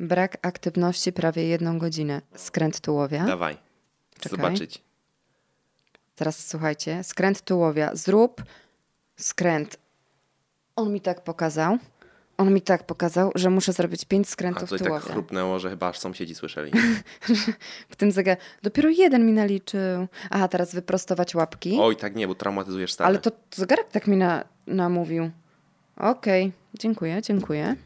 Brak aktywności prawie jedną godzinę. Skręt tułowia. Dawaj. Czekaj. zobaczyć. Teraz słuchajcie. Skręt tułowia. Zrób skręt. On mi tak pokazał. On mi tak pokazał, że muszę zrobić pięć A skrętów tutaj tak tułowia. chrupnęło, że chyba aż sąsiedzi słyszeli. w tym zegar. Dopiero jeden mi naliczył. Aha, teraz wyprostować łapki. Oj, tak nie, bo traumatyzujesz stale. Ale to zegarek tak mi na, namówił. Okej, dziękuję, dziękuję.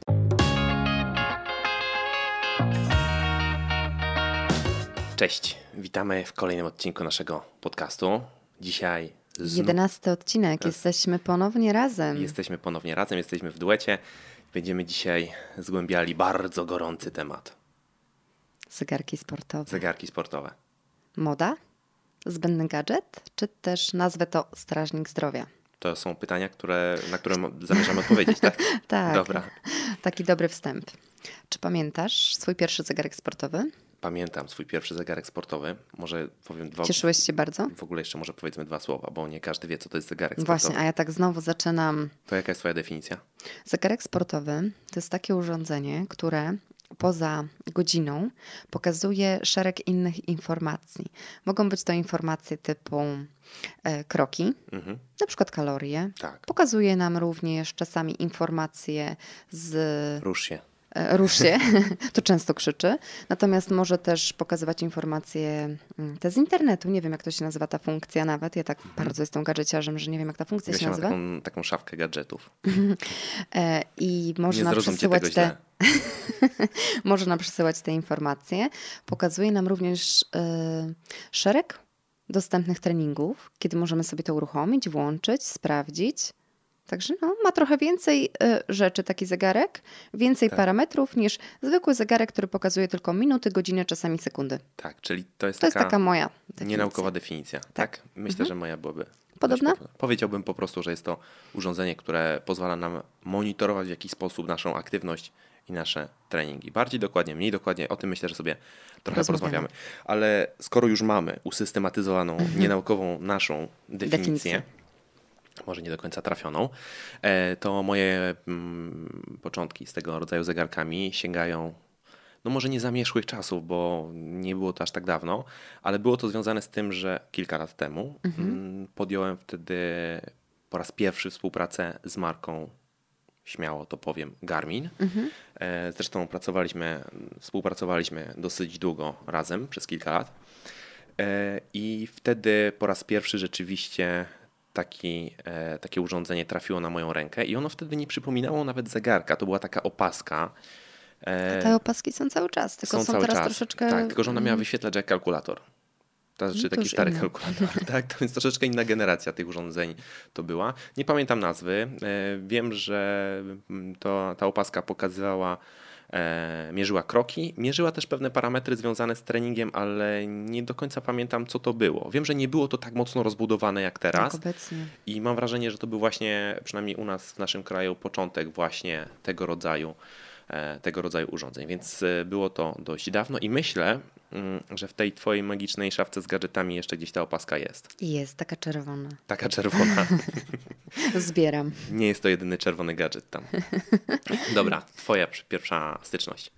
Cześć, witamy w kolejnym odcinku naszego podcastu. Dzisiaj znów Jedenasty odcinek, Teraz- jesteśmy ponownie razem. jesteśmy ponownie razem, jesteśmy w duecie. Będziemy dzisiaj zgłębiali bardzo gorący temat. Zegarki sportowe. Zegarki sportowe. Moda? Zbędny gadżet? Czy też nazwę to strażnik zdrowia? To są pytania, które, na które zamierzamy odpowiedzieć, tak? Tak. Dobra. Taki dobry wstęp. Czy pamiętasz swój pierwszy zegarek sportowy? Pamiętam swój pierwszy zegarek sportowy. Może powiem dwa... Cieszyłeś się bardzo? W ogóle jeszcze może powiedzmy dwa słowa, bo nie każdy wie, co to jest zegarek sportowy. Właśnie, a ja tak znowu zaczynam. To jaka jest twoja definicja? Zegarek sportowy to jest takie urządzenie, które poza godziną pokazuje szereg innych informacji. Mogą być to informacje typu e, kroki, Mhm. na przykład kalorie. Tak. Pokazuje nam również czasami informacje z Rusz się. E, rusz się, to często krzyczy. Natomiast może też pokazywać informacje mm, te z internetu. Nie wiem, jak to się nazywa ta funkcja nawet. Ja tak bardzo jestem gadżeciarzem, że nie wiem, jak ta funkcja się nazywa. taką, taką szafkę gadżetów. E, I można przesyłać te. Można przesyłać te informacje. Pokazuje nam również e, szereg dostępnych treningów, kiedy możemy sobie to uruchomić, włączyć, sprawdzić. Także no, ma trochę więcej e, rzeczy taki zegarek, więcej Tak. parametrów niż zwykły zegarek, który pokazuje tylko minuty, godziny, czasami sekundy. Tak, czyli to jest To jest taka, taka moja definicja. nienaukowa definicja. Tak. Tak. Myślę, że moja byłaby. Podobna? Powiedziałbym po prostu, że jest to urządzenie, które pozwala nam monitorować w jakiś sposób naszą aktywność i nasze treningi. Bardziej dokładnie, mniej dokładnie, o tym myślę, że sobie trochę Rozmawiamy. porozmawiamy. Ale skoro już mamy usystematyzowaną, nienaukową naszą definicję, Definicję. Może nie do końca trafioną, e, to moje mm, początki z tego rodzaju zegarkami sięgają no może nie zamierzchłych czasów, bo nie było to aż tak dawno, ale było to związane z tym, że kilka lat temu mm, podjąłem wtedy po raz pierwszy współpracę z marką, śmiało to powiem, Garmin. E, Zresztą pracowaliśmy, współpracowaliśmy dosyć długo razem, przez kilka lat. E, I wtedy po raz pierwszy rzeczywiście taki, e, takie urządzenie trafiło na moją rękę i ono wtedy nie przypominało nawet zegarka. To była taka opaska. E, Te opaski są cały czas, tylko są, cały teraz czas. troszeczkę... Tak, tylko że ona miała wyświetlać jak kalkulator. To znaczy to taki już stary kalkulator, tak? To jest troszeczkę inna generacja tych urządzeń to była. Nie pamiętam nazwy. E, Wiem, że mm, to, ta opaska pokazywała, mierzyła kroki, mierzyła też pewne parametry związane z treningiem, ale nie do końca pamiętam, co to było. Wiem, że nie było to tak mocno rozbudowane jak teraz. Tak, obecnie. I mam wrażenie, że to był właśnie, przynajmniej u nas w naszym kraju, początek właśnie tego rodzaju, e, tego rodzaju urządzeń. Więc e, było to dość dawno i myślę, mm, że w tej twojej magicznej szafce z gadżetami jeszcze gdzieś ta opaska jest. Jest taka czerwona. Taka czerwona. Zbieram. Nie jest to jedyny czerwony gadżet tam. Dobra, twoja pierwsza styczność.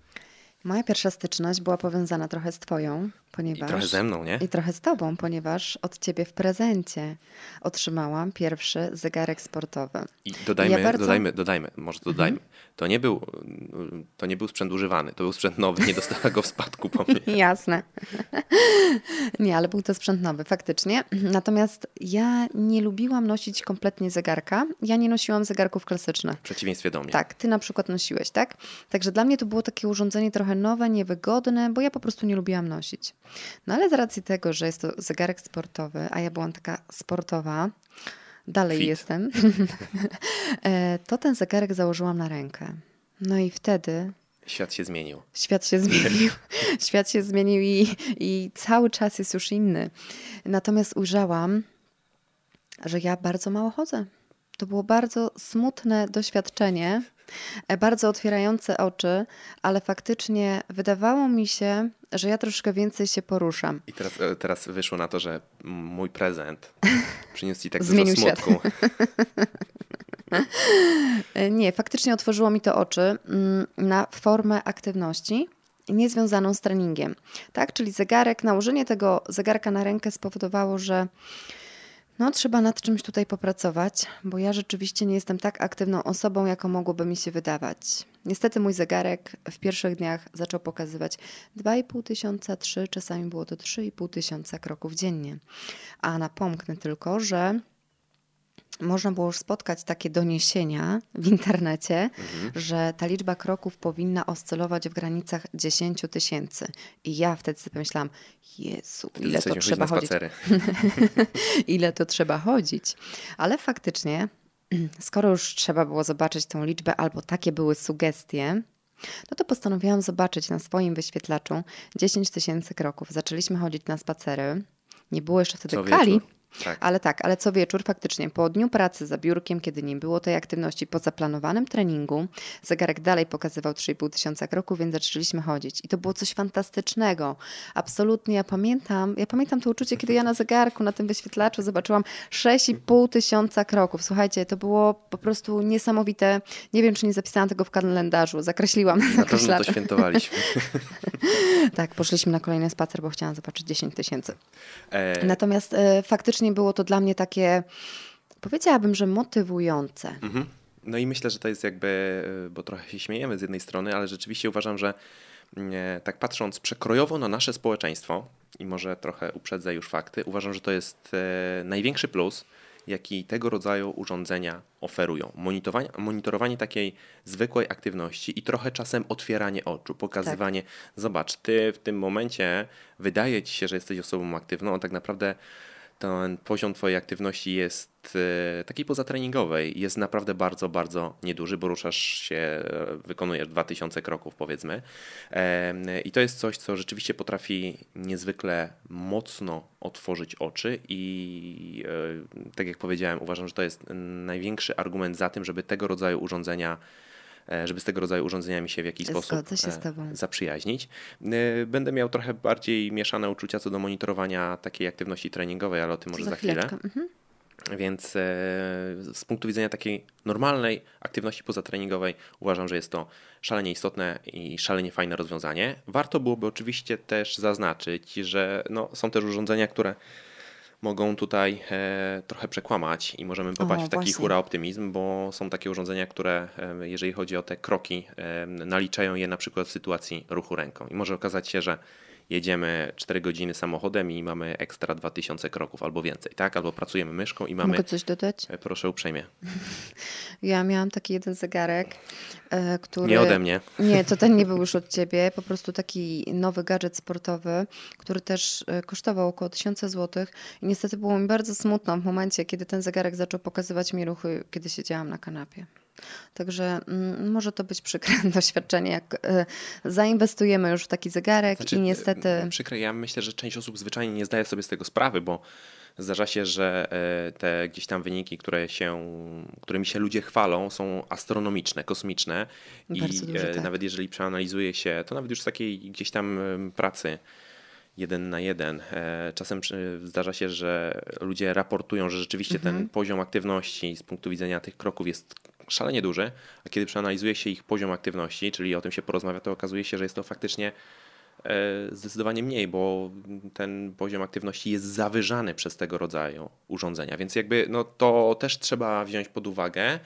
Moja pierwsza styczność była powiązana trochę z twoją, I ponieważ... trochę ze mną, nie? I trochę z tobą, ponieważ od ciebie w prezencie otrzymałam pierwszy zegarek sportowy. I dodajmy, Ja bardzo- dodajmy, dodajmy, może dodajmy. To nie był, to nie był sprzęt używany, to był sprzęt nowy, nie dostała go w spadku po mnie. Jasne. nie, ale był to sprzęt nowy, faktycznie. Natomiast ja nie lubiłam nosić kompletnie zegarka. Ja nie nosiłam zegarków klasycznych. W przeciwieństwie do mnie. Tak, ty na przykład nosiłeś, tak? Także dla mnie to było takie urządzenie trochę nowe, niewygodne, bo ja po prostu nie lubiłam nosić. No ale z racji tego, że jest to zegarek sportowy, a ja byłam taka sportowa, dalej Fit. jestem, e, to ten zegarek założyłam na rękę. No i wtedy Świat się zmienił. Świat się zmienił. Świat się zmienił i, i cały czas jest już inny. Natomiast ujrzałam, że ja bardzo mało chodzę. To było bardzo smutne doświadczenie, bardzo otwierające oczy, ale faktycznie wydawało mi się, że ja troszkę więcej się poruszam. I teraz, e, teraz wyszło na to, że mój prezent przyniósł ci tak Zmienił dużo smutku. Nie, faktycznie otworzyło mi to oczy mm, na formę aktywności niezwiązaną z treningiem. Tak, czyli zegarek, nałożenie tego zegarka na rękę spowodowało, że no, trzeba nad czymś tutaj popracować, bo ja rzeczywiście nie jestem tak aktywną osobą, jaką mogłoby mi się wydawać. Niestety mój zegarek w pierwszych dniach zaczął pokazywać 2,5 tysiąca, 3, czasami było to 3,5 tysiąca kroków dziennie. A napomknę tylko, że można było już spotkać takie doniesienia w internecie, mhm. że ta liczba kroków powinna oscylować w granicach 10 tysięcy. I ja wtedy sobie pomyślałam, Jezu, ile to trzeba chodzić. ile to trzeba chodzić. Ale faktycznie, skoro już trzeba było zobaczyć tą liczbę, albo takie były sugestie, no to postanowiłam zobaczyć na swoim wyświetlaczu 10 tysięcy kroków. Zaczęliśmy chodzić na spacery. Nie było jeszcze wtedy Co kali. Wieczór. Tak. Ale tak, ale co wieczór faktycznie po dniu pracy za biurkiem, kiedy nie było tej aktywności po zaplanowanym treningu, zegarek dalej pokazywał 3,5 tysiąca kroków, więc zaczęliśmy chodzić. I to było coś fantastycznego. Absolutnie, ja pamiętam, ja pamiętam to uczucie, kiedy ja na zegarku, na tym wyświetlaczu zobaczyłam 6,5 tysiąca kroków. Słuchajcie, to było po prostu niesamowite. Nie wiem, czy nie zapisałam tego w kalendarzu, zakreśliłam na pewno to świętowaliśmy. tak, poszliśmy na kolejny spacer, bo chciałam zobaczyć 10 tysięcy. E... Natomiast e, faktycznie faktycznie było to dla mnie takie, powiedziałabym, że motywujące. Mhm. No i myślę, że to jest jakby, bo trochę się śmiejemy z jednej strony, ale rzeczywiście uważam, że mm, tak patrząc przekrojowo na nasze społeczeństwo i może trochę uprzedzę już fakty, uważam, że to jest e, największy plus, jaki tego rodzaju urządzenia oferują. Monitorowanie, monitorowanie takiej zwykłej aktywności i trochę czasem otwieranie oczu, pokazywanie, tak. zobacz, ty w tym momencie wydaje ci się, że jesteś osobą aktywną, a tak naprawdę ten poziom Twojej aktywności jest e, takiej pozatreningowej, jest naprawdę bardzo, bardzo nieduży, bo ruszasz się, e, wykonujesz 2000 kroków powiedzmy. I to jest coś, co rzeczywiście potrafi niezwykle mocno otworzyć oczy i e, tak jak powiedziałem, uważam, że to jest największy argument za tym, żeby tego rodzaju urządzenia żeby z tego rodzaju urządzeniami się w jakiś sposób e, zaprzyjaźnić. E, będę miał trochę bardziej mieszane uczucia co do monitorowania takiej aktywności treningowej, ale o tym może za, za chwilę. Mhm. Więc z punktu widzenia takiej normalnej aktywności pozatreningowej uważam, że jest to szalenie istotne i szalenie fajne rozwiązanie. Warto byłoby oczywiście też zaznaczyć, że no, są też urządzenia, które mogą tutaj e, trochę przekłamać i możemy popaść o, w taki właśnie. hura optymizm, bo są takie urządzenia, które e, jeżeli chodzi o te kroki, e, naliczają je na przykład w sytuacji ruchu ręką. I może okazać się, że jedziemy 4 godziny samochodem i mamy ekstra 2000 kroków albo więcej, tak? Albo pracujemy myszką i mamy... Mogę coś dodać? E, proszę uprzejmie. Ja miałam taki jeden zegarek, e, który... Nie ode mnie. Nie, to ten nie był już od ciebie. Po prostu taki nowy gadżet sportowy, który też e, kosztował około 1000 zł i niestety było mi bardzo smutno w momencie, kiedy ten zegarek zaczął pokazywać mi ruchy, kiedy siedziałam na kanapie. Także mm, może to być przykre doświadczenie, jak y, zainwestujemy już w taki zegarek znaczy, i niestety. Y, przykre, ja myślę, że część osób zwyczajnie nie zdaje sobie z tego sprawy, bo zdarza się, że y, te gdzieś tam wyniki, które się, którymi się ludzie chwalą, są astronomiczne, kosmiczne. Bardzo I duże, tak. nawet jeżeli przeanalizuje się, to nawet już z takiej gdzieś tam pracy jeden na jeden. Czasem zdarza się, że ludzie raportują, że rzeczywiście mhm. ten poziom aktywności z punktu widzenia tych kroków jest szalenie duży, a kiedy przeanalizuje się ich poziom aktywności, czyli o tym się porozmawia, to okazuje się, że jest to faktycznie e, zdecydowanie mniej, bo ten poziom aktywności jest zawyżany przez tego rodzaju urządzenia. Więc jakby no, to też trzeba wziąć pod uwagę.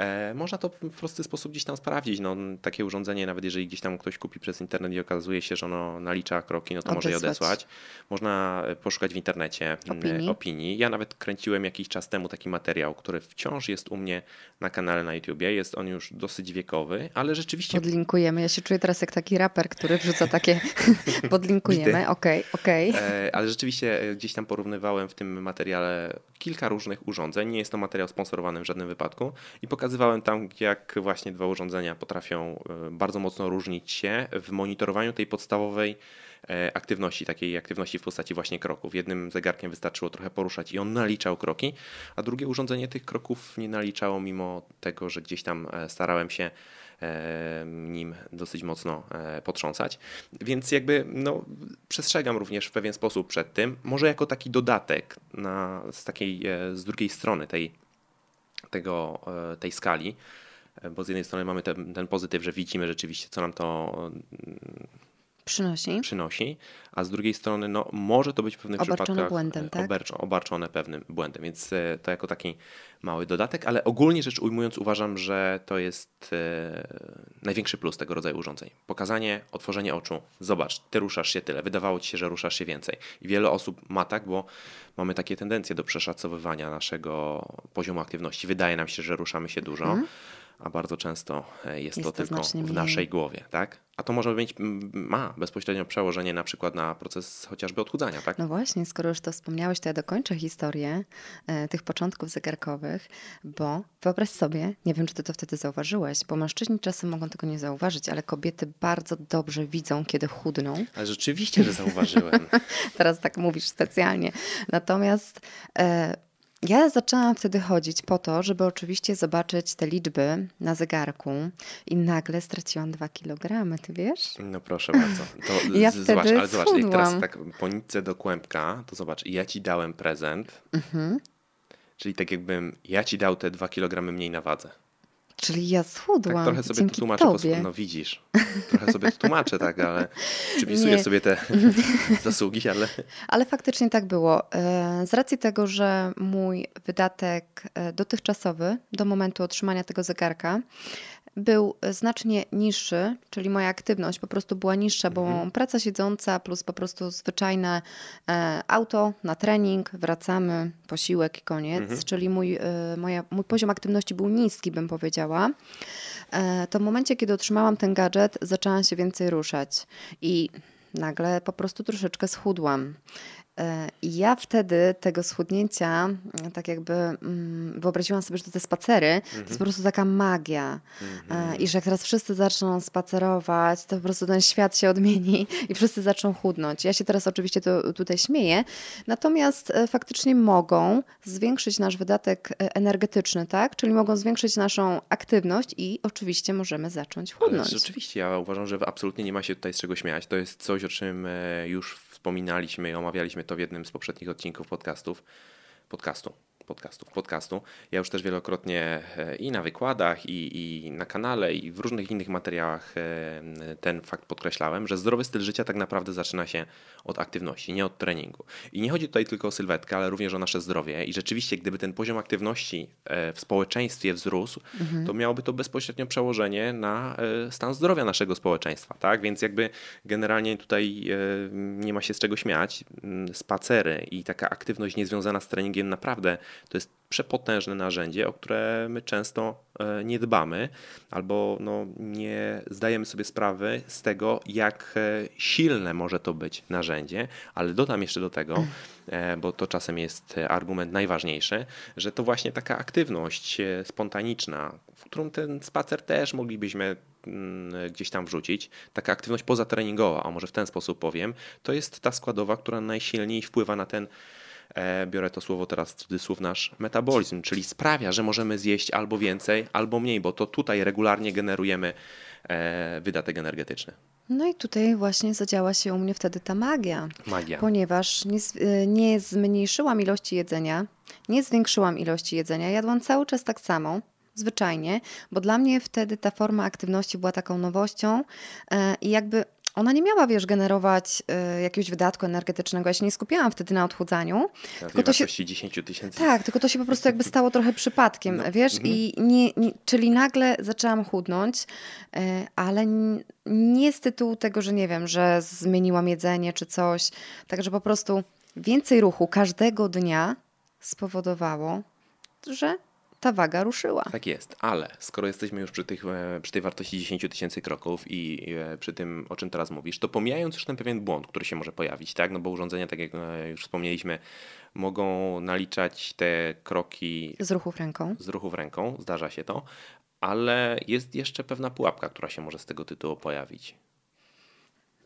E, można to w prosty sposób gdzieś tam sprawdzić. No, takie urządzenie, nawet jeżeli gdzieś tam ktoś kupi przez internet i okazuje się, że ono nalicza kroki, no to odesłać. może je odesłać. Można e, poszukać w internecie mm, opinii. opinii. Ja nawet kręciłem jakiś czas temu taki materiał, który wciąż jest u mnie na kanale na YouTubie. Jest on już dosyć wiekowy, ale rzeczywiście... Podlinkujemy. Ja się czuję teraz jak taki raper, który wrzuca takie... Podlinkujemy, okej, okej. Okay, okay. Ale rzeczywiście gdzieś tam porównywałem w tym materiale kilka różnych urządzeń. Nie jest to materiał sponsorowany w żadnym wypadku i pokazywałem tam, jak właśnie dwa urządzenia potrafią e, bardzo mocno różnić się w monitorowaniu tej podstawowej e, aktywności, takiej aktywności w postaci właśnie kroków. Jednym zegarkiem wystarczyło trochę poruszać i on naliczał kroki, a drugie urządzenie tych kroków nie naliczało, mimo tego, że gdzieś tam e, starałem się nim dosyć mocno potrząsać. Więc jakby no, przestrzegam również w pewien sposób przed tym, może jako taki dodatek na, z takiej z drugiej strony tej tego, e, tej skali, e, bo z jednej strony mamy ten, ten pozytyw, że widzimy rzeczywiście, co nam to przynosi. przynosi, a z drugiej strony no, może to być w pewnych obarczone przypadkach błędem, tak? obarczone, obarczone pewnym błędem, więc e, to jako taki mały dodatek, ale ogólnie rzecz ujmując uważam, że to jest e, największy plus tego rodzaju urządzeń. Pokazanie, otworzenie oczu, zobacz, ty ruszasz się tyle, wydawało ci się, że ruszasz się więcej. I wiele osób ma tak, bo mamy takie tendencje do przeszacowywania naszego poziomu aktywności. Wydaje nam się, że ruszamy się dużo. Mm a bardzo często jest, jest to, to tylko w naszej głowie, tak? A to może mieć, ma bezpośrednio przełożenie na przykład na proces chociażby odchudzania, tak? No właśnie, skoro już to wspomniałeś, to ja dokończę historię e, tych początków zegarkowych, bo wyobraź sobie, nie wiem, czy ty to wtedy zauważyłeś, bo mężczyźni czasem mogą tego nie zauważyć, ale kobiety bardzo dobrze widzą, kiedy chudną. Ale rzeczywiście, że zauważyłem. Teraz tak mówisz specjalnie. Natomiast... E, ja zaczęłam wtedy chodzić po to, żeby oczywiście zobaczyć te liczby na zegarku i nagle straciłam dwa kilogramy, ty wiesz? No proszę bardzo. To ja z, zobacz, ale zobacz, jak teraz tak po nitce do kłębka, to zobacz, ja ci dałem prezent, mhm. czyli tak jakbym ja ci dał te dwa kilogramy mniej na wadze. Czyli ja schudłam. Tak, trochę sobie to tłumaczę. tobie. Po, no widzisz, trochę sobie to tłumaczę, tak, ale przypisuję Nie. sobie te zasługi, ale... Ale faktycznie tak było. E, z racji tego, że mój wydatek e, dotychczasowy do momentu otrzymania tego zegarka był znacznie niższy, czyli moja aktywność po prostu była niższa, bo mhm. praca siedząca plus po prostu zwyczajne e, auto na trening, wracamy, posiłek i koniec, mhm. czyli mój, e, moja, mój poziom aktywności był niski, bym powiedziała. E, to w momencie, kiedy otrzymałam ten gadżet, zaczęłam się więcej ruszać i nagle po prostu troszeczkę schudłam. E, I ja wtedy tego schudnięcia, mm, tak jakby mm, wyobraziłam sobie, że to te spacery to jest po mhm. prostu taka magia. Mm-hmm. I że jak teraz wszyscy zaczną spacerować, to po prostu ten świat się odmieni i wszyscy zaczną chudnąć. Ja się teraz oczywiście to tutaj śmieję, natomiast e, faktycznie mogą zwiększyć nasz wydatek energetyczny, tak? Czyli mogą zwiększyć naszą aktywność i oczywiście możemy zacząć chudnąć. Ale rzeczywiście, ja uważam, że absolutnie nie ma się tutaj z czego śmiać. To jest coś, o czym już wspominaliśmy i omawialiśmy to w jednym z poprzednich odcinków podcastów, podcastu podcastów, podcastu. Ja już też wielokrotnie e, i na wykładach, i, i na kanale, i w różnych innych materiałach e, ten fakt podkreślałem, że zdrowy styl życia tak naprawdę zaczyna się od aktywności, nie od treningu. I nie chodzi tutaj tylko o sylwetkę, ale również o nasze zdrowie. I rzeczywiście, gdyby ten poziom aktywności e, w społeczeństwie wzrósł, mhm. to miałoby to bezpośrednio przełożenie na stan zdrowia naszego społeczeństwa. Tak? Więc jakby generalnie tutaj nie ma się z czego śmiać. Spacery i taka aktywność niezwiązana z treningiem naprawdę to jest przepotężne narzędzie, o które my często e, nie dbamy albo no, nie zdajemy sobie sprawy z tego, jak e, silne może to być narzędzie, ale dodam jeszcze do tego, e, bo to czasem jest argument najważniejszy, że to właśnie taka aktywność spontaniczna, w którą ten spacer też moglibyśmy mm, gdzieś tam wrzucić, taka aktywność pozatreningowa, a może w ten sposób powiem, to jest ta składowa, która najsilniej wpływa na ten biorę to słowo teraz w cudzysłów, nasz metabolizm, czyli sprawia, że możemy zjeść albo więcej, albo mniej, bo to tutaj regularnie generujemy e, wydatek energetyczny. No i tutaj właśnie zadziała się u mnie wtedy ta magia. Magia. Ponieważ nie, e, nie zmniejszyłam ilości jedzenia, nie zwiększyłam ilości jedzenia, jadłam cały czas tak samo zwyczajnie, bo dla mnie wtedy ta forma aktywności była taką nowością i jakby ona nie miała, wiesz, generować y, jakiegoś wydatku energetycznego. Ja się nie skupiałam wtedy na odchudzaniu. Ja tylko to się 10 tysięcy. Tak, tylko to się po prostu jakby stało trochę przypadkiem, no. wiesz, mhm. i nie, nie, czyli nagle zaczęłam chudnąć, y, ale nie z tytułu tego, że nie wiem, że zmieniłam jedzenie czy coś. Także po prostu więcej ruchu każdego dnia spowodowało, że ta waga ruszyła. Tak jest, ale skoro jesteśmy już przy, tych, e, przy tej wartości 10 tysięcy kroków i e, przy tym, o czym teraz mówisz, to pomijając już ten pewien błąd, który się może pojawić, tak? No bo urządzenia, tak jak e, już wspomnieliśmy, mogą naliczać te kroki z ruchów ręką. Z ruchów ręką, zdarza się to, ale jest jeszcze pewna pułapka, która się może z tego tytułu pojawić.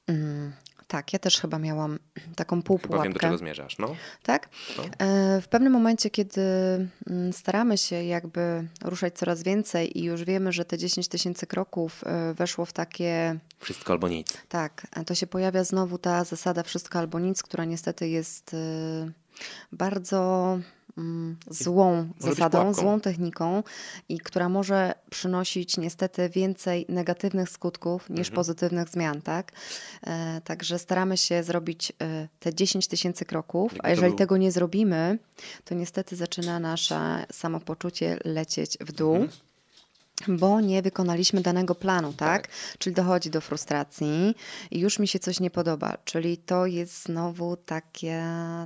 Mm, tak, ja też chyba miałam taką półpułapkę. Chyba wiem, do czego zmierzasz, no. Tak? No. E, w pewnym momencie, kiedy mm, staramy się jakby ruszać coraz więcej i już wiemy, że te 10 tysięcy kroków e, weszło w takie... Wszystko albo nic. Tak, to się pojawia znowu ta zasada wszystko albo nic, która niestety jest e, bardzo złą może być zasadą, złą techniką i która może przynosić niestety więcej negatywnych skutków niż Mhm. pozytywnych zmian, tak? E, także staramy się zrobić e, te 10 tysięcy kroków, a jeżeli był- tego nie zrobimy, to niestety zaczyna nasze samopoczucie lecieć w dół. Mhm. Bo nie wykonaliśmy danego planu, tak? Czyli dochodzi do frustracji i już mi się coś nie podoba. Czyli to jest znowu takie,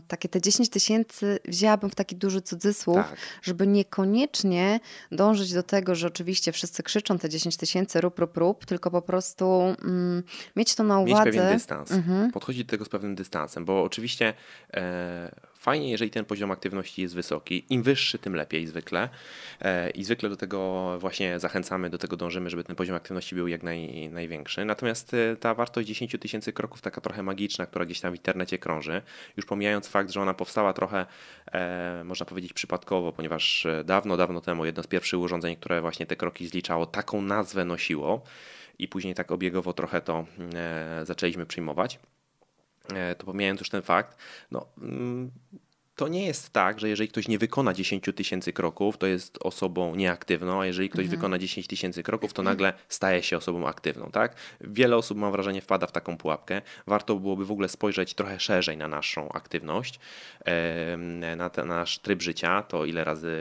takie te 10 tysięcy wzięłabym w taki duży cudzysłów, Tak. żeby niekoniecznie dążyć do tego, że oczywiście wszyscy krzyczą te 10 tysięcy rób, rób, rób, tylko po prostu mm, mieć to na Mieć uwadze. pewien dystans. Mhm. Podchodzić do tego z pewnym dystansem, bo oczywiście e, fajnie, jeżeli ten poziom aktywności jest wysoki. Im wyższy, tym lepiej zwykle. E, I zwykle do tego właśnie zachęcamy, do tego dążymy, żeby ten poziom aktywności był jak naj, największy. Natomiast e, ta wartość 10 tysięcy kroków, taka trochę magiczna, która gdzieś tam w internecie krąży, już pomijając fakt, że ona powstała trochę, e, można powiedzieć, przypadkowo, ponieważ dawno, dawno temu jedno z pierwszych urządzeń, które właśnie te kroki zliczało, taką nazwę nosiło i później tak obiegowo trochę to zaczęliśmy przyjmować to pomijając już ten fakt, no, mm, to nie jest tak, że jeżeli ktoś nie wykona 10 tysięcy kroków, to jest osobą nieaktywną, a jeżeli ktoś wykona 10 tysięcy kroków, to nagle staje się osobą aktywną. Tak? Wiele osób, mam wrażenie, wpada w taką pułapkę. Warto byłoby w ogóle spojrzeć trochę szerzej na naszą aktywność, na, ten, na nasz tryb życia, to ile razy,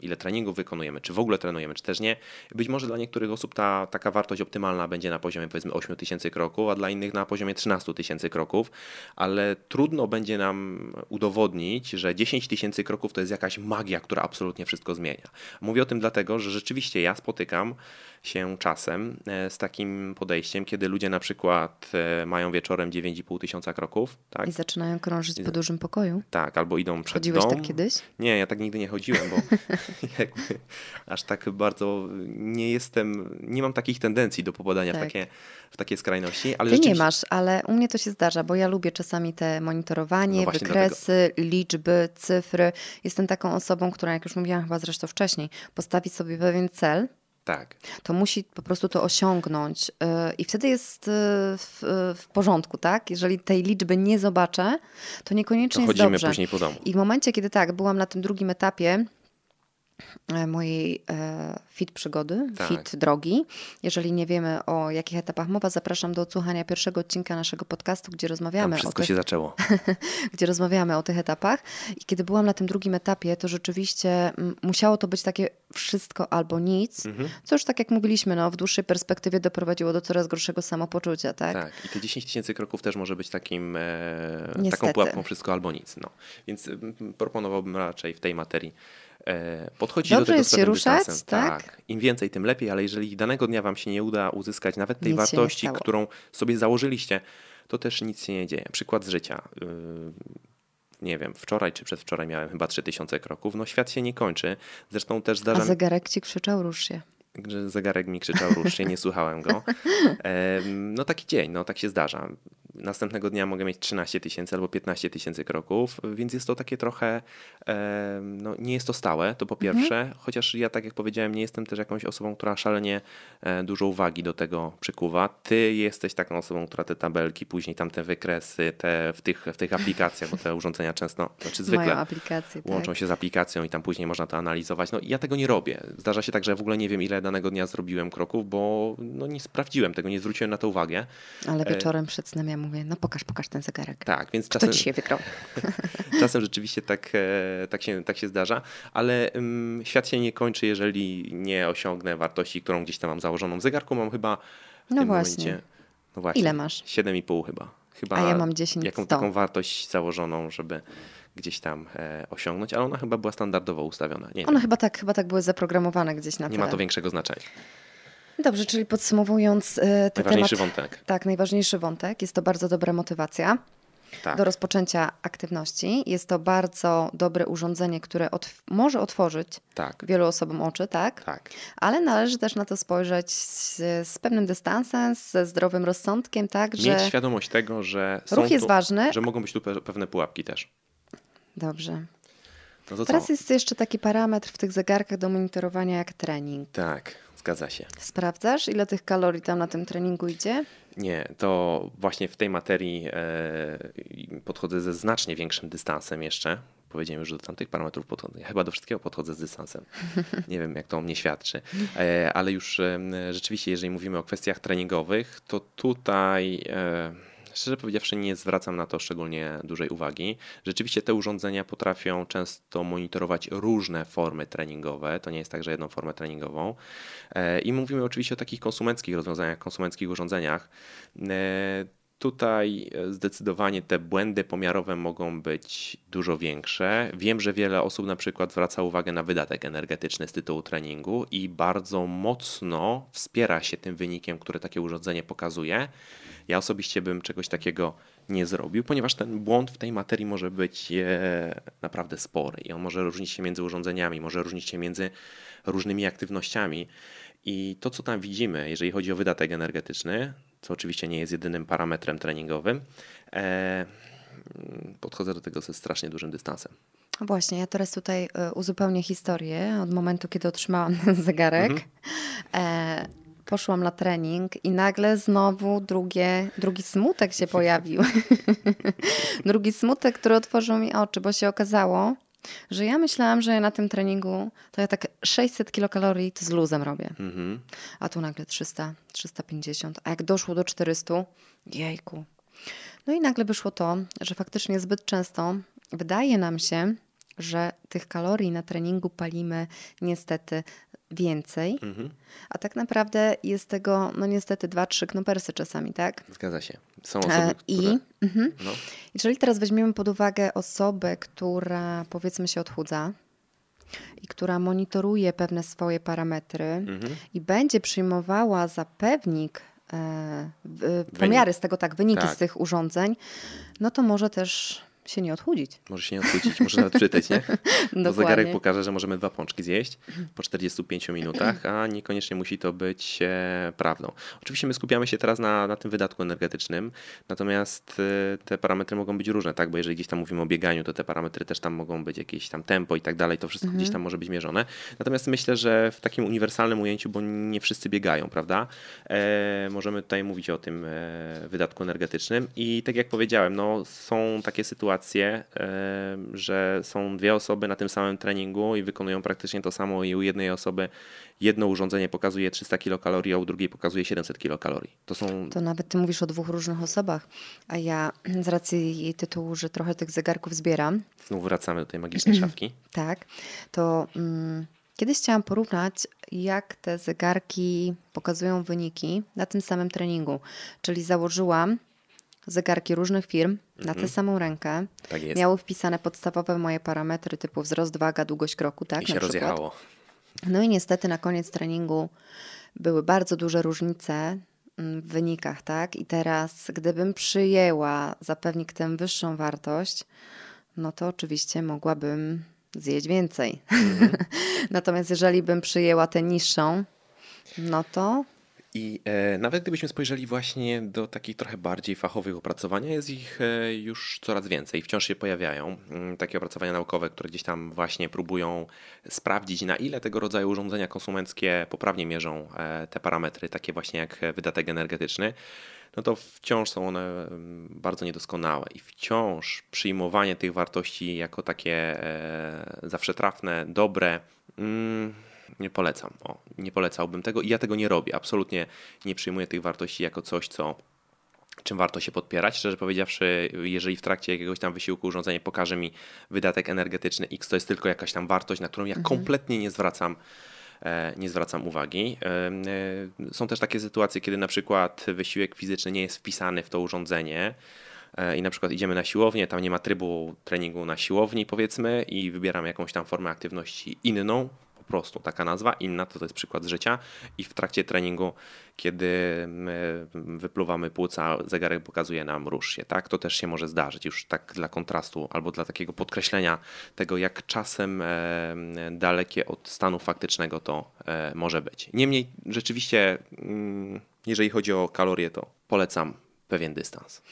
ile treningów wykonujemy, czy w ogóle trenujemy, czy też nie. Być może dla niektórych osób ta taka wartość optymalna będzie na poziomie powiedzmy 8 tysięcy kroków, a dla innych na poziomie 13 tysięcy kroków, ale trudno będzie nam udowodnić, że 10 tysięcy kroków to jest jakaś magia, która absolutnie wszystko zmienia. Mówię o tym dlatego, że rzeczywiście ja spotykam się czasem e, z takim podejściem, kiedy ludzie na przykład e, mają wieczorem 9,5 tysiąca kroków, tak? I zaczynają krążyć po dużym pokoju. Tak, albo idą przed Chodziłeś dom. tak kiedyś? Nie, ja tak nigdy nie chodziłem, bo jakby aż tak bardzo nie jestem, nie mam takich tendencji do popadania w, Tak. takie, w takie skrajności, ale Ty nie rzeczywiście- masz, ale u mnie to się zdarza, bo ja lubię czasami te monitorowanie, No wykresy, liczby, cyfry. Jestem taką osobą, która, jak już mówiłam chyba zresztą wcześniej, postawi sobie pewien cel, Tak, to musi po prostu to osiągnąć yy, i wtedy jest yy, w, yy, w porządku, tak? Jeżeli tej liczby nie zobaczę, to to niekoniecznie jest chodzimy dobrze. później po domu. I w momencie, kiedy tak, byłam na tym drugim etapie mojej e, fit przygody, Tak. fit drogi. Jeżeli nie wiemy o jakich etapach mowa, zapraszam do odsłuchania pierwszego odcinka naszego podcastu, gdzie Tam rozmawiamy o wszystko tych się zaczęło. gdzie rozmawiamy o tych etapach. I kiedy byłam na tym drugim etapie, to rzeczywiście mm, musiało to być takie wszystko albo nic, Mhm. co już tak jak mówiliśmy, no, w dłuższej perspektywie doprowadziło do coraz gorszego samopoczucia, tak? Tak, i te 10 tysięcy kroków też może być takim, e, taką pułapką wszystko albo nic. No. Więc mm, proponowałbym raczej w tej materii e, podchodzić do Dobrze tego jest się ruszać, dystansem. tak? Im więcej, tym lepiej, ale jeżeli danego dnia wam się nie uda uzyskać nawet tej Nic wartości, którą sobie założyliście, to też nic się nie dzieje. Przykład z życia. Yy, Nie wiem, wczoraj czy przedwczoraj miałem chyba 3000 kroków. No świat się nie kończy. Zresztą też A zdarza mi zegarek ci krzyczał, rusz się. zegarek mi krzyczał rusz się, nie słuchałem go. No taki dzień, no tak się zdarza. Następnego dnia mogę mieć 13 tysięcy albo 15 tysięcy kroków, więc jest to takie trochę, no nie jest to stałe, to po pierwsze, chociaż ja tak jak powiedziałem, nie jestem też jakąś osobą, która szalenie e, dużo uwagi do tego przykuwa. Ty jesteś taką osobą, która te tabelki, później tam te wykresy, te w tych, w tych aplikacjach, bo te urządzenia często, znaczy zwykle tak. łączą się z aplikacją i tam później można to analizować. No ja tego nie robię. Zdarza się tak, że w ogóle nie wiem, ile danego dnia zrobiłem kroków, bo no, nie sprawdziłem tego, nie zwróciłem na to uwagę. Ale wieczorem przed snem ja mówię, no pokaż, pokaż ten zegarek. Tak, więc Kto czasem, dzisiaj wygrał? czasem rzeczywiście tak, e, tak, się, tak się zdarza, ale ym, świat się nie kończy, jeżeli nie osiągnę wartości, którą gdzieś tam mam założoną. W zegarku mam chyba w No tym właśnie. momencie... No właśnie. Ile masz? 7,5 chyba. chyba. A ja mam 10 Jaką 100. taką wartość założoną, żeby gdzieś tam e, osiągnąć, ale ona chyba była standardowo ustawiona. Nie, One wiem, chyba tak, chyba tak były zaprogramowane gdzieś na nie tyle. ma to większego znaczenia. Dobrze, czyli podsumowując e, te Najważniejszy temat, wątek. Tak, najważniejszy wątek. Jest to bardzo dobra motywacja Tak. do rozpoczęcia aktywności. Jest to bardzo dobre urządzenie, które otw- może otworzyć Tak, wielu osobom oczy, tak? tak. Ale należy też na to spojrzeć z, z pewnym dystansem, ze zdrowym rozsądkiem, tak? Mieć Że świadomość tego, że ruch jest tu, ważny. że mogą być tu pe- pewne pułapki też. Dobrze. No to co? Teraz jest jeszcze taki parametr w tych zegarkach do monitorowania jak trening. Tak, zgadza się. Sprawdzasz, ile tych kalorii tam na tym treningu idzie? Nie, to właśnie w tej materii e, podchodzę ze znacznie większym dystansem jeszcze, powiedziałem już do tamtych parametrów podchodzę. Chyba do wszystkiego podchodzę z dystansem. Nie wiem, jak to o mnie świadczy. E, ale już rzeczywiście, jeżeli mówimy o kwestiach treningowych, to tutaj Szczerze powiedziawszy, nie zwracam na to szczególnie dużej uwagi. Rzeczywiście te urządzenia potrafią często monitorować różne formy treningowe. To nie jest tak, że jedną formę treningową. E, I mówimy oczywiście o takich konsumenckich rozwiązaniach, konsumenckich urządzeniach. E, tutaj zdecydowanie te błędy pomiarowe mogą być dużo większe. Wiem, że wiele osób na przykład zwraca uwagę na wydatek energetyczny z tytułu treningu i bardzo mocno wspiera się tym wynikiem, który takie urządzenie pokazuje. Ja osobiście bym czegoś takiego nie zrobił, ponieważ ten błąd w tej materii może być e, naprawdę spory i on może różnić się między urządzeniami, może różnić się między różnymi aktywnościami. I to, co tam widzimy, jeżeli chodzi o wydatek energetyczny, co oczywiście nie jest jedynym parametrem treningowym, e, podchodzę do tego ze strasznie dużym dystansem. Właśnie, ja teraz tutaj e, uzupełnię historię od momentu, kiedy otrzymałam zegarek. Mhm poszłam na trening i nagle znowu drugie, drugi smutek się pojawił. drugi smutek, który otworzył mi oczy, bo się okazało, że ja myślałam, że ja na tym treningu to ja tak 600 kilokalorii to z luzem robię. Mhm. A tu nagle 300, 350. A jak doszło do 400, jejku. No i nagle wyszło to, że faktycznie zbyt często wydaje nam się, że tych kalorii na treningu palimy niestety więcej, mhm. a tak naprawdę jest tego, no niestety, dwa, trzy knopersy czasami, tak? Zgadza się. Są e, osoby, I, które... mhm. no. Jeżeli teraz weźmiemy pod uwagę osobę, która powiedzmy się odchudza i która monitoruje pewne swoje parametry mhm. i będzie przyjmowała za pewnik e, pomiary z tego, tak, wyniki tak. z tych urządzeń, no to może też się nie odchudzić. Może się nie odchudzić, może nawet przytyć, nie? Bo zegarek pokaże, że możemy dwa pączki zjeść po 45 minutach, a niekoniecznie musi to być e, prawdą. Oczywiście my skupiamy się teraz na, na tym wydatku energetycznym, natomiast e, te parametry mogą być różne, tak? Bo jeżeli gdzieś tam mówimy o bieganiu, to te parametry też tam mogą być jakieś tam tempo i tak dalej, to wszystko mhm. gdzieś tam może być mierzone. Natomiast myślę, że w takim uniwersalnym ujęciu, bo nie wszyscy biegają, prawda? E, możemy tutaj mówić o tym e, wydatku energetycznym i tak jak powiedziałem, no są takie sytuacje, sytuację, że są dwie osoby na tym samym treningu i wykonują praktycznie to samo i u jednej osoby jedno urządzenie pokazuje 300 kilokalorii, a u drugiej pokazuje 700 kilokalorii. To są... To nawet ty mówisz o dwóch różnych osobach, a ja z racji jej tytułu, że trochę tych zegarków zbieram. Znów wracamy do tej magicznej szafki. tak, to... Mm... Kiedyś chciałam porównać, jak te zegarki pokazują wyniki na tym samym treningu. Czyli założyłam zegarki różnych firm. Na tę mhm. samą rękę. Tak Miały wpisane podstawowe moje parametry typu wzrost, waga, długość kroku, tak? I się rozjechało. No i niestety na koniec treningu były bardzo duże różnice mm, w wynikach, tak? I teraz, gdybym przyjęła za pewnik tę wyższą wartość, no to oczywiście mogłabym zjeść więcej. Mm -hmm. Natomiast jeżeli bym przyjęła tę niższą, no to i e, nawet gdybyśmy spojrzeli właśnie do takich trochę bardziej fachowych opracowań, jest ich e, już coraz więcej, wciąż się pojawiają. Mm, takie opracowania naukowe, które gdzieś tam właśnie próbują sprawdzić, na ile tego rodzaju urządzenia konsumenckie poprawnie mierzą e, te parametry, takie właśnie jak wydatek energetyczny. No to wciąż są one mm, bardzo niedoskonałe i wciąż przyjmowanie tych wartości jako takie e, zawsze trafne, dobre. Mm, nie polecam. O, nie polecałbym tego i ja tego nie robię. Absolutnie nie przyjmuję tych wartości jako coś, co czym warto się podpierać. Szczerze powiedziawszy, jeżeli w trakcie jakiegoś tam wysiłku urządzenie pokaże mi wydatek energetyczny X, to jest tylko jakaś tam wartość, na którą ja mhm. kompletnie nie zwracam e, nie zwracam uwagi. E, e, są też takie sytuacje, kiedy na przykład wysiłek fizyczny nie jest wpisany w to urządzenie i na przykład idziemy na siłownię, tam nie ma trybu treningu na siłowni powiedzmy i wybieram jakąś tam formę aktywności inną, prostu taka nazwa, inna to, to jest przykład z życia i w trakcie treningu, kiedy my wypluwamy płuca, zegarek pokazuje nam rusz się, tak? To też się może zdarzyć już tak dla kontrastu albo dla takiego podkreślenia tego, jak czasem e, dalekie od stanu faktycznego to e, może być. Niemniej rzeczywiście, mm, jeżeli chodzi o kalorie, to polecam pewien dystans.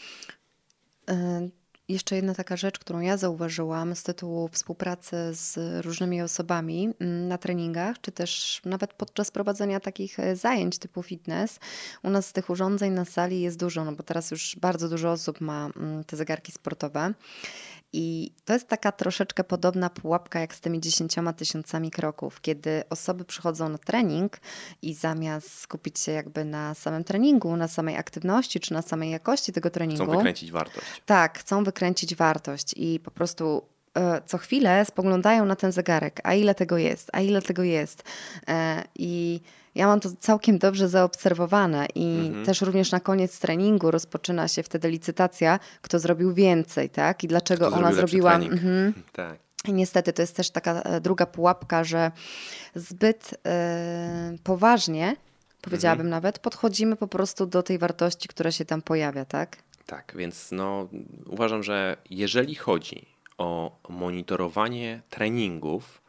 Jeszcze jedna taka rzecz, którą ja zauważyłam z tytułu współpracy z różnymi osobami mm, na treningach, czy też nawet podczas prowadzenia takich e, zajęć typu fitness. U nas tych urządzeń na sali jest dużo, no bo teraz już bardzo dużo osób ma mm, te zegarki sportowe. I to jest taka troszeczkę podobna pułapka jak z tymi dziesięcioma tysiącami kroków, kiedy osoby przychodzą na trening i zamiast skupić się jakby na samym treningu, na samej aktywności czy na samej jakości tego treningu. Chcą wykręcić wartość. Tak, chcą wykręcić wartość i po prostu co chwilę spoglądają na ten zegarek, a ile tego jest, a ile tego jest. E, I ja mam to całkiem dobrze zaobserwowane i mhm. też również na koniec treningu rozpoczyna się wtedy licytacja, kto zrobił więcej, tak? I dlaczego kto ona zrobiła. Mhm. Tak. I niestety to jest też taka e, druga pułapka, że zbyt yy, poważnie, powiedziałabym mhm. nawet, podchodzimy po prostu do tej wartości, która się tam pojawia, tak? Tak, więc no, uważam, że jeżeli chodzi o monitorowanie treningów,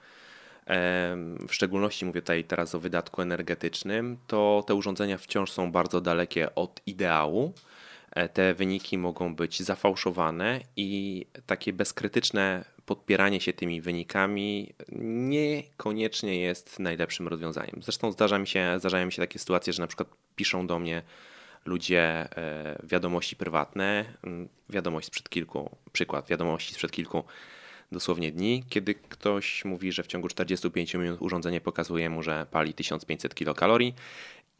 w szczególności mówię tutaj teraz o wydatku energetycznym, to te urządzenia wciąż są bardzo dalekie od ideału. E, te wyniki mogą być zafałszowane i takie bezkrytyczne podpieranie się tymi wynikami niekoniecznie jest najlepszym rozwiązaniem. Zresztą zdarza mi się, zdarzają mi się takie sytuacje, że na przykład piszą do mnie ludzie e, wiadomości prywatne, wiadomość sprzed kilku, przykład wiadomości sprzed kilku dosłownie dni, kiedy ktoś mówi, że w ciągu 45 minut urządzenie pokazuje mu, że pali 1500 kilokalorii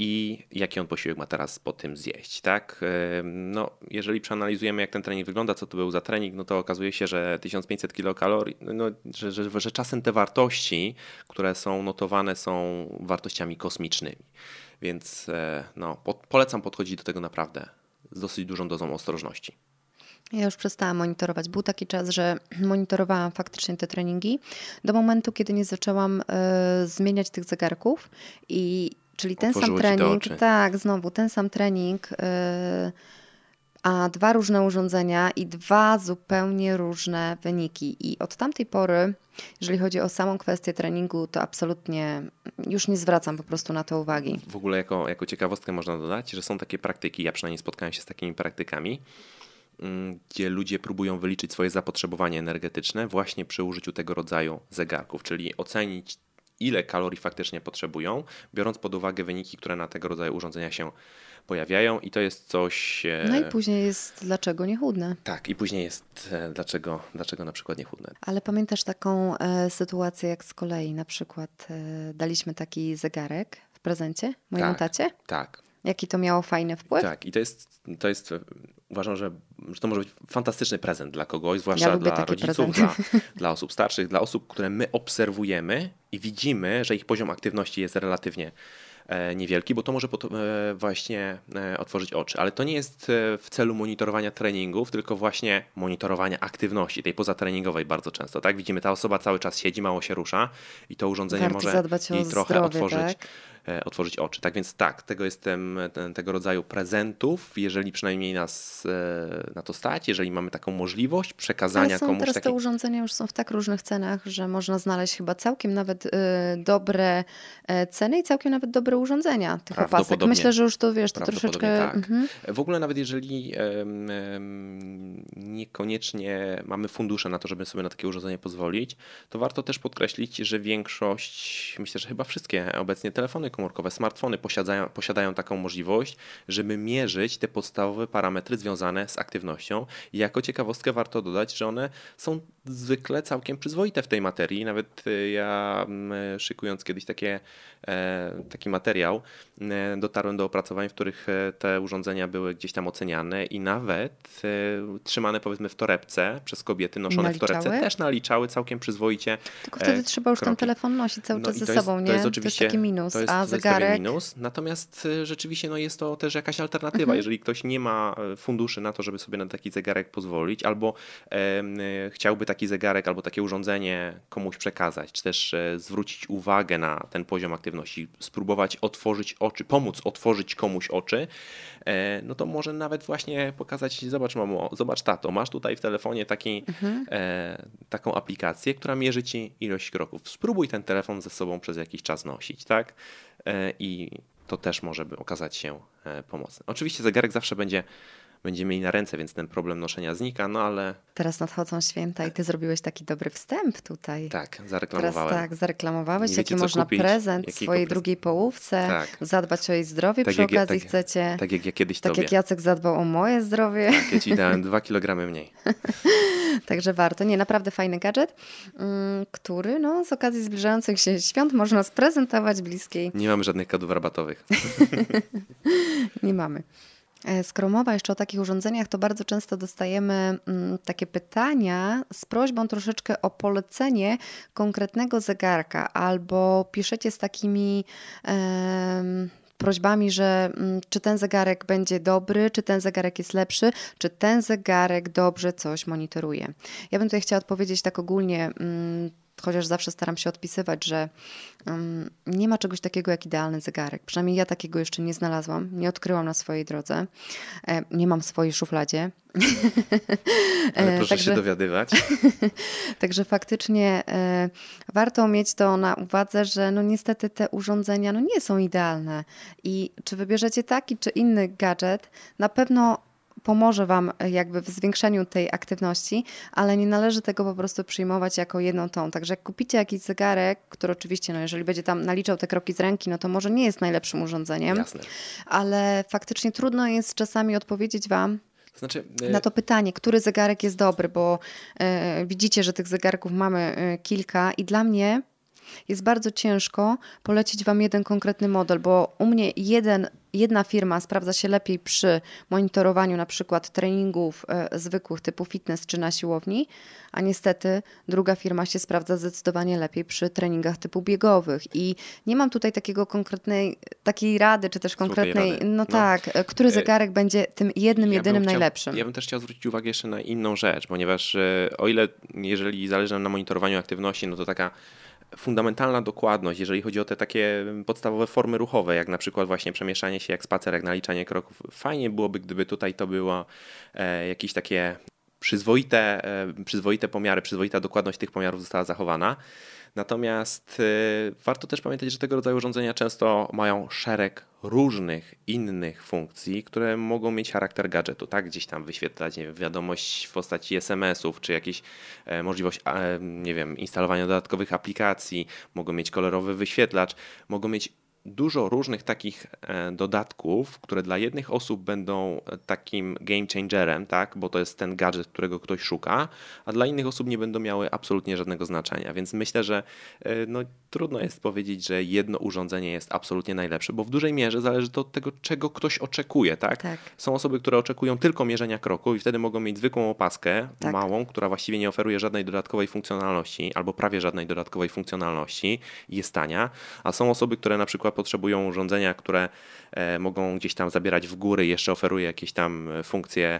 i jaki on posiłek ma teraz po tym zjeść, tak? No, jeżeli przeanalizujemy, jak ten trening wygląda, co to był za trening, no to okazuje się, że 1500 kilokalorii, no, że, że, że czasem te wartości, które są notowane, są wartościami kosmicznymi. Więc e, no, po, polecam podchodzić do tego naprawdę z dosyć dużą dozą ostrożności. Ja już przestałam monitorować. Był taki czas, że monitorowałam faktycznie te treningi do momentu, kiedy nie zaczęłam y, zmieniać tych zegarków i czyli ten sam trening, tak, znowu ten sam trening, y, a dwa różne urządzenia i dwa zupełnie różne wyniki. I od tamtej pory, jeżeli chodzi o samą kwestię treningu, to absolutnie już nie zwracam po prostu na to uwagi. W ogóle jako, jako ciekawostkę można dodać, że są takie praktyki, ja przynajmniej spotkałem się z takimi praktykami, Mm, gdzie ludzie próbują wyliczyć swoje zapotrzebowanie energetyczne właśnie przy użyciu tego rodzaju zegarków, czyli ocenić ile kalorii faktycznie potrzebują, biorąc pod uwagę wyniki, które na tego rodzaju urządzenia się pojawiają i to jest coś... E, no i później jest dlaczego niechudne. Tak, i później jest e, dlaczego, dlaczego na przykład niechudne. Ale pamiętasz taką e, sytuację jak z kolei, na przykład e, daliśmy taki zegarek w prezencie mojemu tak, tacie? Tak. Jaki to miało fajny wpływ? Tak, i to jest, to jest uważam, że, że to może być fantastyczny prezent dla kogoś, zwłaszcza ja dla rodziców, dla, dla, osób starszych, dla osób, które my obserwujemy i widzimy, że ich poziom aktywności jest relatywnie e, niewielki, bo to może e, właśnie e, otworzyć oczy. Ale to nie jest w celu monitorowania treningów, tylko właśnie monitorowania aktywności, tej pozatreningowej bardzo często. Tak? Widzimy, ta osoba cały czas siedzi, mało się rusza i to urządzenie Warto może jej trochę zdrowie, otworzyć. Tak? E, otworzyć oczy. Tak więc tak, tego jestem tego rodzaju prezentów, jeżeli przynajmniej nas e, na to stać, jeżeli mamy taką możliwość przekazania są komuś teraz takiej... te urządzenia już są w tak różnych cenach, że można znaleźć chyba całkiem nawet y, dobre ceny i całkiem nawet dobre urządzenia tych opasek. Myślę, że już to wiesz, to troszeczkę... Tak. Mhm. W ogóle nawet jeżeli niekoniecznie mamy fundusze na to, żeby sobie na takie urządzenie pozwolić, to warto też podkreślić, że większość, myślę, że chyba wszystkie obecnie telefony komórkowe, smartfony posiadają, posiadają taką możliwość, żeby mierzyć te podstawowe parametry związane z aktywnością. I jako ciekawostkę warto dodać, że one są zwykle całkiem przyzwoite w tej materii. Nawet y, ja szykując kiedyś takie, e, taki materiał, e, dotarłem do opracowań, w których e, te urządzenia były gdzieś tam oceniane i nawet trzymane powiedzmy w torebce przez kobiety noszone naliczały? w torebce też naliczały całkiem przyzwoicie. Tylko wtedy trzeba już kroki. ten telefon nosić cały no czas ze jest, sobą, nie? To jest oczywiście to jest taki minus. To jest, zegarek? minus. Natomiast rzeczywiście no, jest to też jakaś alternatywa. Mhm. Jeżeli ktoś nie ma funduszy na to, żeby sobie na taki zegarek pozwolić, albo e, chciałby taki zegarek albo takie urządzenie komuś przekazać, czy też e, zwrócić uwagę na ten poziom aktywności, spróbować otworzyć oczy, pomóc otworzyć komuś oczy, no to może nawet właśnie pokazać, zobacz mamo, zobacz tato, masz tutaj w telefonie taki, mhm. e, taką aplikację, która mierzy ci ilość kroków. Spróbuj ten telefon ze sobą przez jakiś czas nosić, tak? E, I to też może okazać się e, pomocne. Oczywiście zegarek zawsze będzie będziemy mieli na ręce, więc ten problem noszenia znika, no ale... Teraz nadchodzą święta i ty zrobiłeś taki dobry wstęp tutaj. Tak, zareklamowałem. Teraz tak, zareklamowałeś, jaki można kupić, prezent swojej prez- drugiej połówce, Tak. zadbać o jej zdrowie Tak przy jak ja- okazji tak- chcecie. Tak jak ja kiedyś Tak tobie. jak Jacek zadbał o moje zdrowie. Ja ci dałem dwa kilogramy mniej. Także warto. Nie, naprawdę fajny gadżet, mm, który no, z okazji zbliżających się świąt można sprezentować bliskiej. Nie mamy żadnych kodów rabatowych. Nie mamy. E, Skoro mowa jeszcze o takich urządzeniach, to bardzo często dostajemy mm, takie pytania z prośbą troszeczkę o polecenie konkretnego zegarka, albo piszecie z takimi prośbami, że mm, czy ten zegarek będzie dobry, czy ten zegarek jest lepszy, czy ten zegarek dobrze coś monitoruje. Ja bym tutaj chciała odpowiedzieć tak ogólnie. Chociaż zawsze staram się odpisywać, że mm, nie ma czegoś takiego jak idealny zegarek. Przynajmniej ja takiego jeszcze nie znalazłam, nie odkryłam na swojej drodze. E, nie mam w swojej szufladzie. Ale E, proszę także- się dowiadywać. Także faktycznie e, warto mieć to na uwadze, że no niestety te urządzenia no nie są idealne i czy wybierzecie taki czy inny gadżet, na pewno pomoże Wam e, jakby w zwiększeniu tej aktywności, ale nie należy tego po prostu przyjmować jako jedną tą. Także jak kupicie jakiś zegarek, który oczywiście, no jeżeli będzie tam naliczał te kroki z ręki, no to może nie jest najlepszym urządzeniem, Jasne. ale faktycznie trudno jest czasami odpowiedzieć Wam, znaczy, e, na to pytanie, który zegarek jest dobry, bo e, widzicie, że tych zegarków mamy e, kilka i dla mnie jest bardzo ciężko polecić Wam jeden konkretny model, bo u mnie jeden, jedna firma sprawdza się lepiej przy monitorowaniu na przykład treningów e, zwykłych typu fitness czy na siłowni, a niestety druga firma się sprawdza zdecydowanie lepiej przy treningach typu biegowych i nie mam tutaj takiego konkretnej, takiej rady, czy też konkretnej, no, No. tak, e, który E, zegarek będzie tym jednym, Ja jedynym chciał- najlepszym. Ja bym też chciał zwrócić uwagę jeszcze na inną rzecz, ponieważ e, o ile jeżeli zależy nam na monitorowaniu aktywności, no to taka fundamentalna dokładność, jeżeli chodzi o te takie podstawowe formy ruchowe, jak na przykład właśnie przemieszczanie się jak spacer, jak naliczanie kroków. Fajnie byłoby, gdyby tutaj to było e, jakieś takie przyzwoite, e, przyzwoite pomiary, przyzwoita dokładność tych pomiarów została zachowana. Natomiast e, warto też pamiętać, że tego rodzaju urządzenia często mają szereg różnych innych funkcji, które mogą mieć charakter gadżetu, tak? Gdzieś tam wyświetlać wiem, wiadomość w postaci SMS-ów, czy jakieś e, możliwość, e, nie wiem, instalowania dodatkowych aplikacji, mogą mieć kolorowy wyświetlacz, mogą mieć dużo różnych takich e, dodatków, które dla jednych osób będą e, takim game changerem, tak? bo to jest ten gadżet, którego ktoś szuka, a dla innych osób nie będą miały absolutnie żadnego znaczenia. Więc myślę, że e, no, trudno jest powiedzieć, że jedno urządzenie jest absolutnie najlepsze, bo w dużej mierze zależy to od tego, czego ktoś oczekuje. Tak? Tak. Są osoby, które oczekują tylko mierzenia kroków i wtedy mogą mieć zwykłą opaskę, Tak. małą, która właściwie nie oferuje żadnej dodatkowej funkcjonalności albo prawie żadnej dodatkowej funkcjonalności i jest tania, a są osoby, które na przykład potrzebują urządzenia, które e, mogą gdzieś tam zabierać w góry, jeszcze oferuje jakieś tam e, funkcje,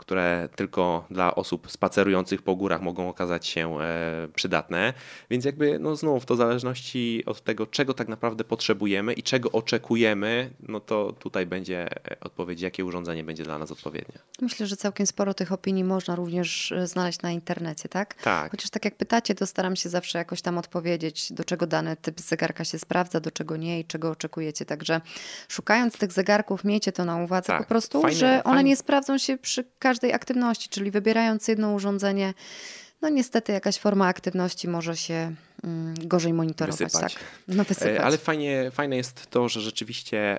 które tylko dla osób spacerujących po górach mogą okazać się e, przydatne. Więc jakby no znów to w zależności od tego, czego tak naprawdę potrzebujemy i czego oczekujemy, no to tutaj będzie e, odpowiedź, jakie urządzenie będzie dla nas odpowiednie. Myślę, że całkiem sporo tych opinii można również e, znaleźć na internecie, tak? Tak. Chociaż tak jak pytacie, to staram się zawsze jakoś tam odpowiedzieć, do czego dany typ zegarka się sprawdza, do czego nie i czego oczekujecie. Także szukając tych zegarków, miejcie to na uwadze Tak. po prostu, Fajne- że one fajne- nie sprawdzą się przy każdej aktywności, czyli wybierając jedno urządzenie, no niestety jakaś forma aktywności może się mm, gorzej monitorować. Wysypać. Tak? No wysypać. E, Ale fajnie, fajne jest to, że rzeczywiście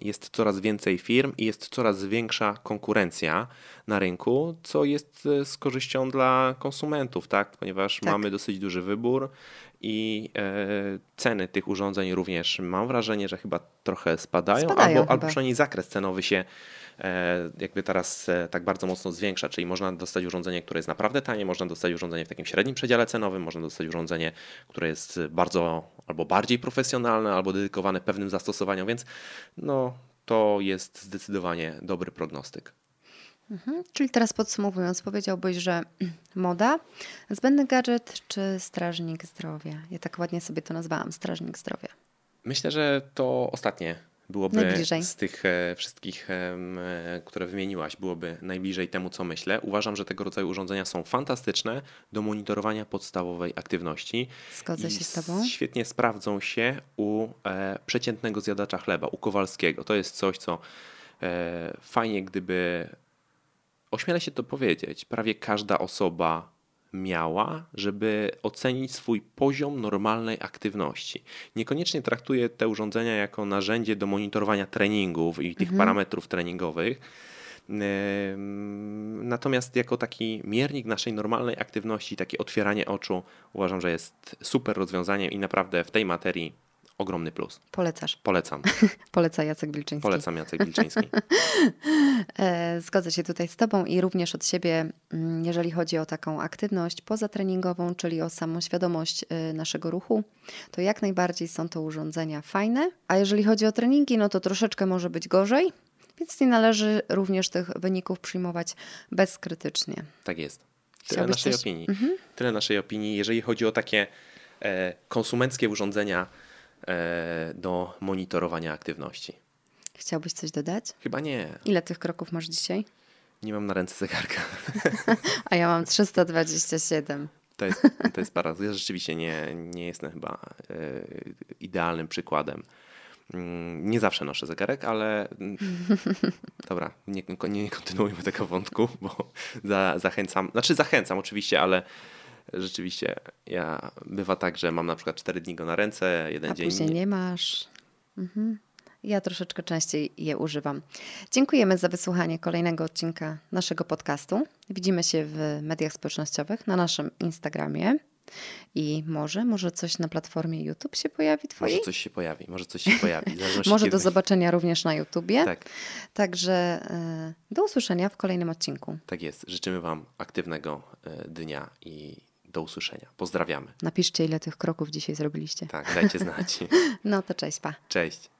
jest coraz więcej firm i jest coraz większa konkurencja na rynku, co jest e, z korzyścią dla konsumentów, tak? ponieważ Tak. mamy dosyć duży wybór i e, ceny tych urządzeń również mam wrażenie, że chyba trochę spadają, Spadają albo, chyba. albo przynajmniej zakres cenowy się jakby teraz e, tak bardzo mocno zwiększa, czyli można dostać urządzenie, które jest naprawdę tanie, można dostać urządzenie w takim średnim przedziale cenowym, można dostać urządzenie, które jest bardzo albo bardziej profesjonalne, albo dedykowane pewnym zastosowaniom, więc no to jest zdecydowanie dobry prognostyk. Mhm. Czyli teraz podsumowując, powiedziałbyś, że moda, zbędny gadżet czy strażnik zdrowia? Ja tak ładnie sobie to nazwałam, strażnik zdrowia. Myślę, że to ostatnie byłoby Najbliżej. z tych e, wszystkich, e, które wymieniłaś, byłoby najbliżej temu, co myślę. Uważam, że tego rodzaju urządzenia są fantastyczne do monitorowania podstawowej aktywności. Zgodzę się z Tobą. Świetnie sprawdzą się u e, przeciętnego zjadacza chleba, u Kowalskiego. To jest coś, co fajnie, gdyby ośmielę się to powiedzieć, prawie każda osoba miała, żeby ocenić swój poziom normalnej aktywności. Niekoniecznie traktuję te urządzenia jako narzędzie do monitorowania treningów i tych parametrów treningowych. Natomiast jako taki miernik naszej normalnej aktywności, takie otwieranie oczu, uważam, że jest super rozwiązaniem i naprawdę w tej materii ogromny plus. Polecasz. Polecam. Poleca Jacek Wilczyński. Polecam Jacek Wilczyński. E, Zgodzę się tutaj z Tobą i również od siebie, mm, jeżeli chodzi o taką aktywność pozatreningową, czyli o samą świadomość e, naszego ruchu, to jak najbardziej są to urządzenia fajne. A jeżeli chodzi o treningi, no to troszeczkę może być gorzej, więc nie należy również tych wyników przyjmować bezkrytycznie. Tak jest. Tyle Chciałbyś naszej coś- opinii. Tyle naszej opinii, jeżeli chodzi o takie e, konsumenckie urządzenia do monitorowania aktywności. Chciałbyś coś dodać? Chyba nie. Ile tych kroków masz dzisiaj? Nie mam na ręce zegarka. A ja mam 327. To jest, to jest para. Ja rzeczywiście nie, nie jestem chyba e, idealnym przykładem. Mm, Nie zawsze noszę zegarek, ale mm, dobra, nie, nie kontynuujmy tego wątku, bo za, zachęcam, znaczy zachęcam oczywiście, ale rzeczywiście ja bywa tak, że mam na przykład 4 dni go na ręce, jeden A dzień później nie masz. Mhm. Ja troszeczkę częściej je używam. Dziękujemy za wysłuchanie kolejnego odcinka naszego podcastu. Widzimy się w mediach społecznościowych, na naszym Instagramie i może, może coś na platformie YouTube się pojawi Może twojej? coś się pojawi, może coś się pojawi. Może do zobaczenia również na YouTubie. Tak, Także y, do usłyszenia w kolejnym odcinku. tak jest. Życzymy Wam aktywnego e, dnia i do usłyszenia. Pozdrawiamy. Napiszcie, ile tych kroków dzisiaj zrobiliście. Tak, dajcie znać. No to cześć, pa. Cześć.